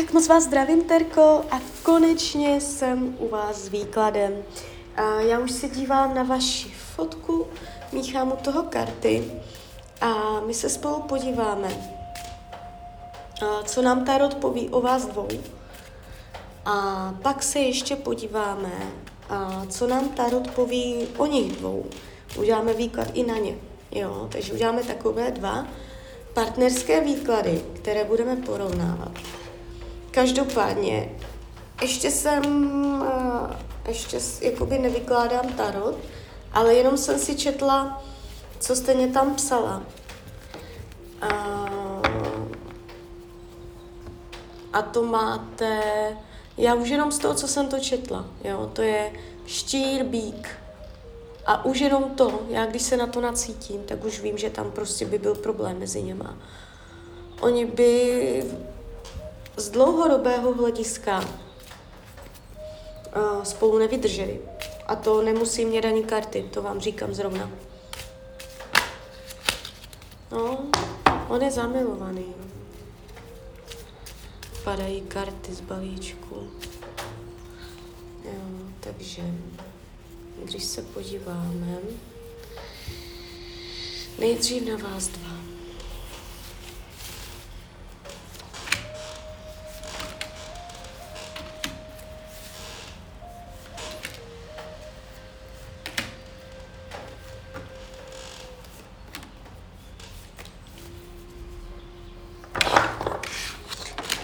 Tak moc vás zdravím, Terko, a konečně jsem u vás s výkladem. A já už se dívám na vaši fotku, míchám u toho karty a my se spolu podíváme, a co nám Tarot poví o vás dvou. A pak se ještě podíváme, a co nám Tarot poví o nich dvou. Uděláme výklad i na ně. Jo, takže uděláme takové dva partnerské výklady, které budeme porovnávat. Každopádně, ještě jsem, eh, ještě jakoby nevykládám tarot, ale jenom jsem si četla, co jste mě tam psala. A, a to máte, já už jenom z toho, co jsem to četla, jo, to je štír, bík. A už jenom to, já když se na to nacítím, tak už vím, že tam prostě by byl problém mezi něma. Oni by z dlouhodobého hlediska uh, spolu nevydrželi. A to nemusí mě ani karty, to vám říkám zrovna. No, on je zamilovaný. Padají karty z balíčku. Jo, takže, když se podíváme, nejdřív na vás dva.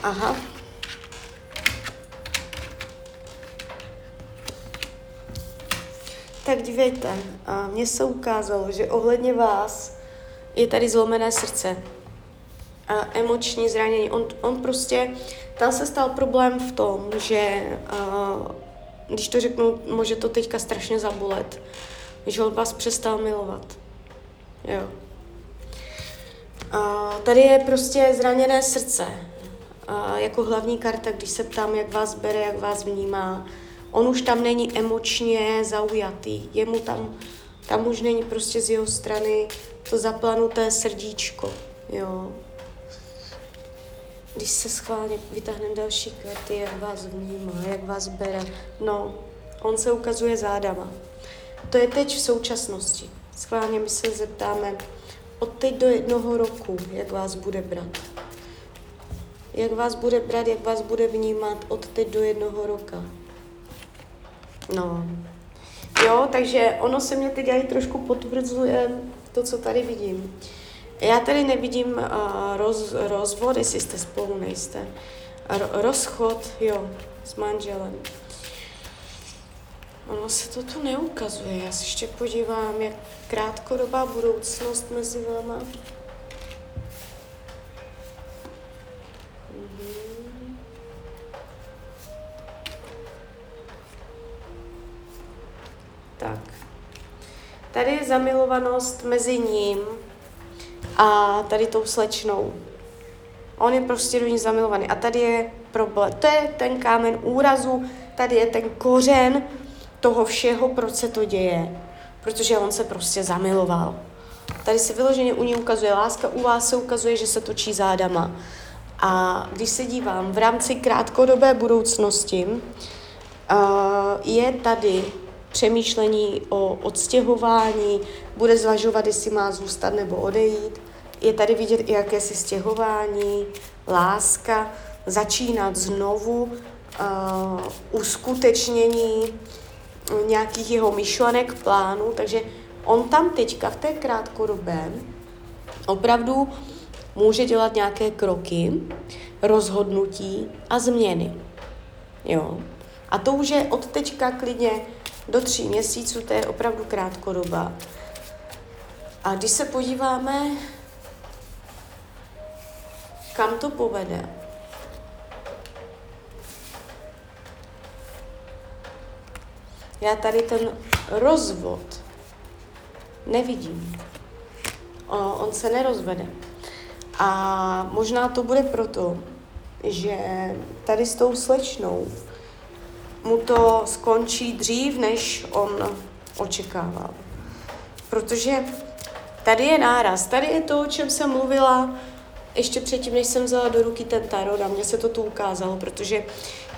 Aha. Tak dívejte, mně se ukázalo, že ohledně vás je tady zlomené srdce. A emoční zranění. On, on prostě, tam se stal problém v tom, že když to řeknu, může to teďka strašně zabolet, že on vás přestal milovat. Jo. Uh, tady je prostě zraněné srdce jako hlavní karta, když se ptám, jak vás bere, jak vás vnímá. On už tam není emočně zaujatý, jemu tam, tam už není prostě z jeho strany to zaplanuté srdíčko, jo. Když se schválně vytáhneme další karty, jak vás vnímá, jak vás bere, no, on se ukazuje zádama. To je teď v současnosti. Schválně my se zeptáme od teď do jednoho roku, jak vás bude brát jak vás bude brát, jak vás bude vnímat od teď do jednoho roka. No. Jo, takže ono se mě teď i trošku potvrzuje to, co tady vidím. Já tady nevidím uh, roz, rozvod, jestli jste spolu, nejste. Rozchod, jo, s manželem. Ono se to tu neukazuje. Já se ještě podívám, jak krátkodobá budoucnost mezi váma. Tak. Tady je zamilovanost mezi ním a tady tou slečnou. On je prostě do ní zamilovaný. A tady je problém. To je ten kámen úrazu, tady je ten kořen toho všeho, proč se to děje. Protože on se prostě zamiloval. Tady se vyloženě u ní ukazuje láska, u vás se ukazuje, že se točí zádama. A když se dívám v rámci krátkodobé budoucnosti, uh, je tady přemýšlení o odstěhování, bude zvažovat, jestli má zůstat nebo odejít. Je tady vidět i jakési stěhování, láska, začínat znovu, uh, uskutečnění nějakých jeho myšlenek, plánů, takže on tam teďka v té krátkodobé opravdu může dělat nějaké kroky, rozhodnutí a změny. Jo. A to už je od teďka klidně do tří měsíců, to je opravdu krátkodoba. A když se podíváme, kam to povede, já tady ten rozvod nevidím. On se nerozvede. A možná to bude proto, že tady s tou slečnou mu to skončí dřív, než on očekával. Protože tady je náraz, tady je to, o čem jsem mluvila ještě předtím, než jsem vzala do ruky ten tarot a mně se to tu ukázalo, protože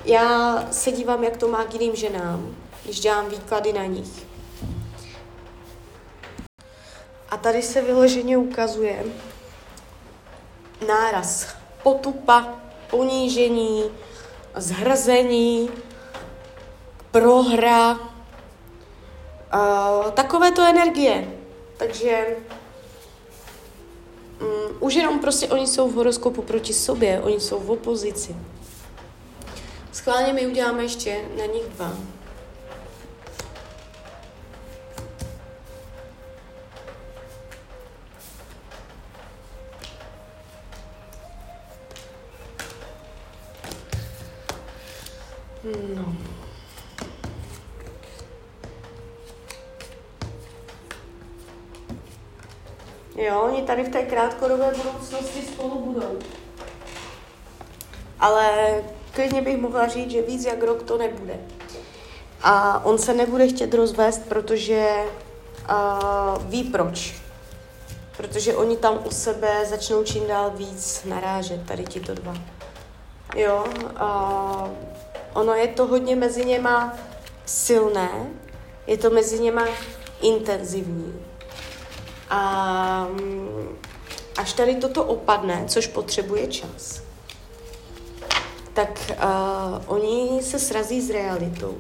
já se dívám, jak to má k jiným ženám, když dělám výklady na nich. A tady se vyloženě ukazuje náraz potupa, ponížení, zhrzení, prohra, uh, takovéto energie. Takže um, už jenom prostě oni jsou v horoskopu proti sobě, oni jsou v opozici. Schválně my uděláme ještě na nich dva. No. Jo, oni tady v té krátkodobé budoucnosti spolu budou. Ale klidně bych mohla říct, že víc jak rok to nebude. A on se nebude chtět rozvést, protože uh, ví proč. Protože oni tam u sebe začnou čím dál víc narážet, tady tito dva. Jo, uh, ono je to hodně mezi něma silné, je to mezi něma intenzivní. A mm, až tady toto opadne, což potřebuje čas, tak uh, oni se srazí s realitou.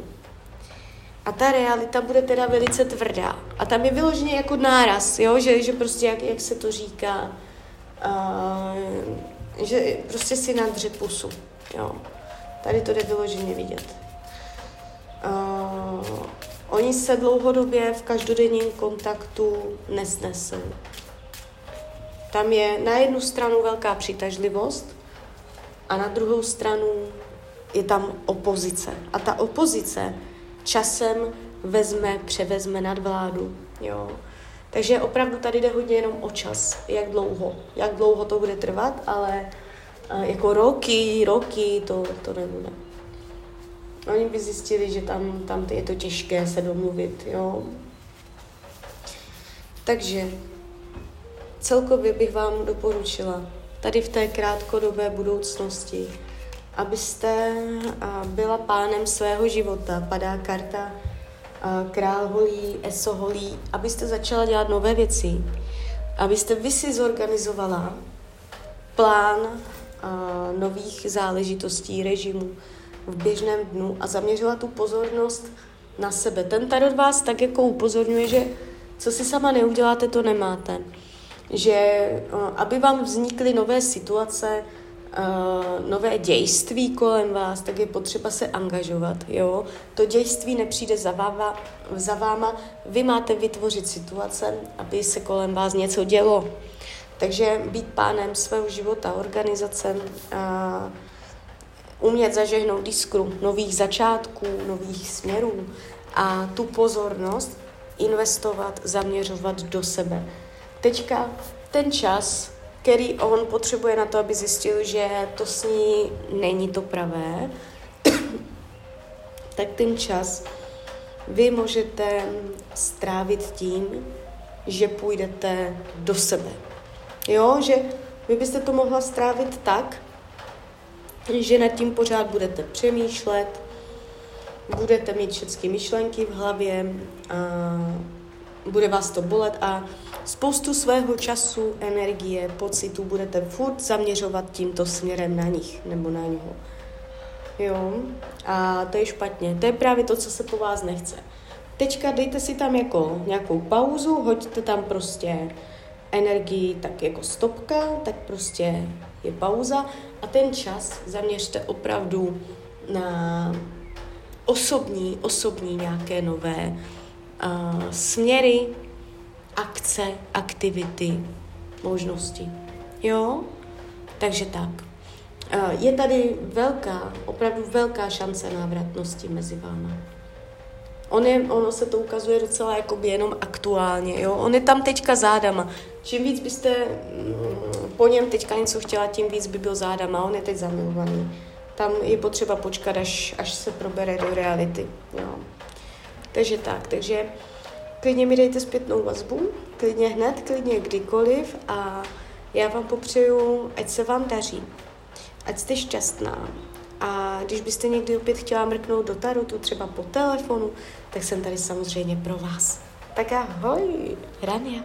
A ta realita bude teda velice tvrdá. A tam je vyloženě jako náraz, jo? Že, že prostě, jak, jak se to říká, uh, že prostě si nadře pusu. Jo? Tady to jde vyloženě vidět. Uh, oni se dlouhodobě v každodenním kontaktu nesnesou. Tam je na jednu stranu velká přitažlivost a na druhou stranu je tam opozice. A ta opozice časem vezme, převezme nadvládu. Jo. Takže opravdu tady jde hodně jenom o čas, jak dlouho. Jak dlouho to bude trvat, ale jako roky, roky, to, to nebude. Oni by zjistili, že tam, tam je to těžké se domluvit, jo. Takže celkově bych vám doporučila tady v té krátkodobé budoucnosti, abyste byla pánem svého života. Padá karta král holí, eso holí, abyste začala dělat nové věci, abyste vy si zorganizovala plán nových záležitostí, režimu v běžném dnu a zaměřila tu pozornost na sebe. Ten tarot vás tak jako upozorňuje, že co si sama neuděláte, to nemáte. Že aby vám vznikly nové situace, nové dějství kolem vás, tak je potřeba se angažovat. Jo? To dějství nepřijde za, váma, za váma, vy máte vytvořit situace, aby se kolem vás něco dělo. Takže být pánem svého života, organizace, umět zažehnout diskuru nových začátků, nových směrů a tu pozornost investovat, zaměřovat do sebe. Teďka ten čas, který on potřebuje na to, aby zjistil, že to s ní není to pravé, tak ten čas vy můžete strávit tím, že půjdete do sebe Jo, že vy byste to mohla strávit tak, že nad tím pořád budete přemýšlet, budete mít všechny myšlenky v hlavě, a bude vás to bolet a spoustu svého času, energie, pocitu budete furt zaměřovat tímto směrem na nich nebo na něho. Jo, a to je špatně. To je právě to, co se po vás nechce. Teďka dejte si tam jako nějakou pauzu, hoďte tam prostě energii tak jako stopka, tak prostě je pauza a ten čas zaměřte opravdu na osobní, osobní nějaké nové uh, směry, akce, aktivity, možnosti. Jo? Takže tak. Uh, je tady velká, opravdu velká šance návratnosti mezi váma. On je, ono se to ukazuje docela jakoby jenom aktuálně, jo. On je tam teďka zádama. Čím víc byste mm, po něm teďka něco chtěla, tím víc by byl zádama. On je teď zamilovaný. Tam je potřeba počkat, až, až se probere do reality, jo. Takže tak, takže klidně mi dejte zpětnou vazbu, klidně hned, klidně kdykoliv a Já vám popřeju, ať se vám daří, ať jste šťastná. Když byste někdy opět chtěla mrknout do tarotu, třeba po telefonu, tak jsem tady samozřejmě pro vás. Tak ahoj, Rania.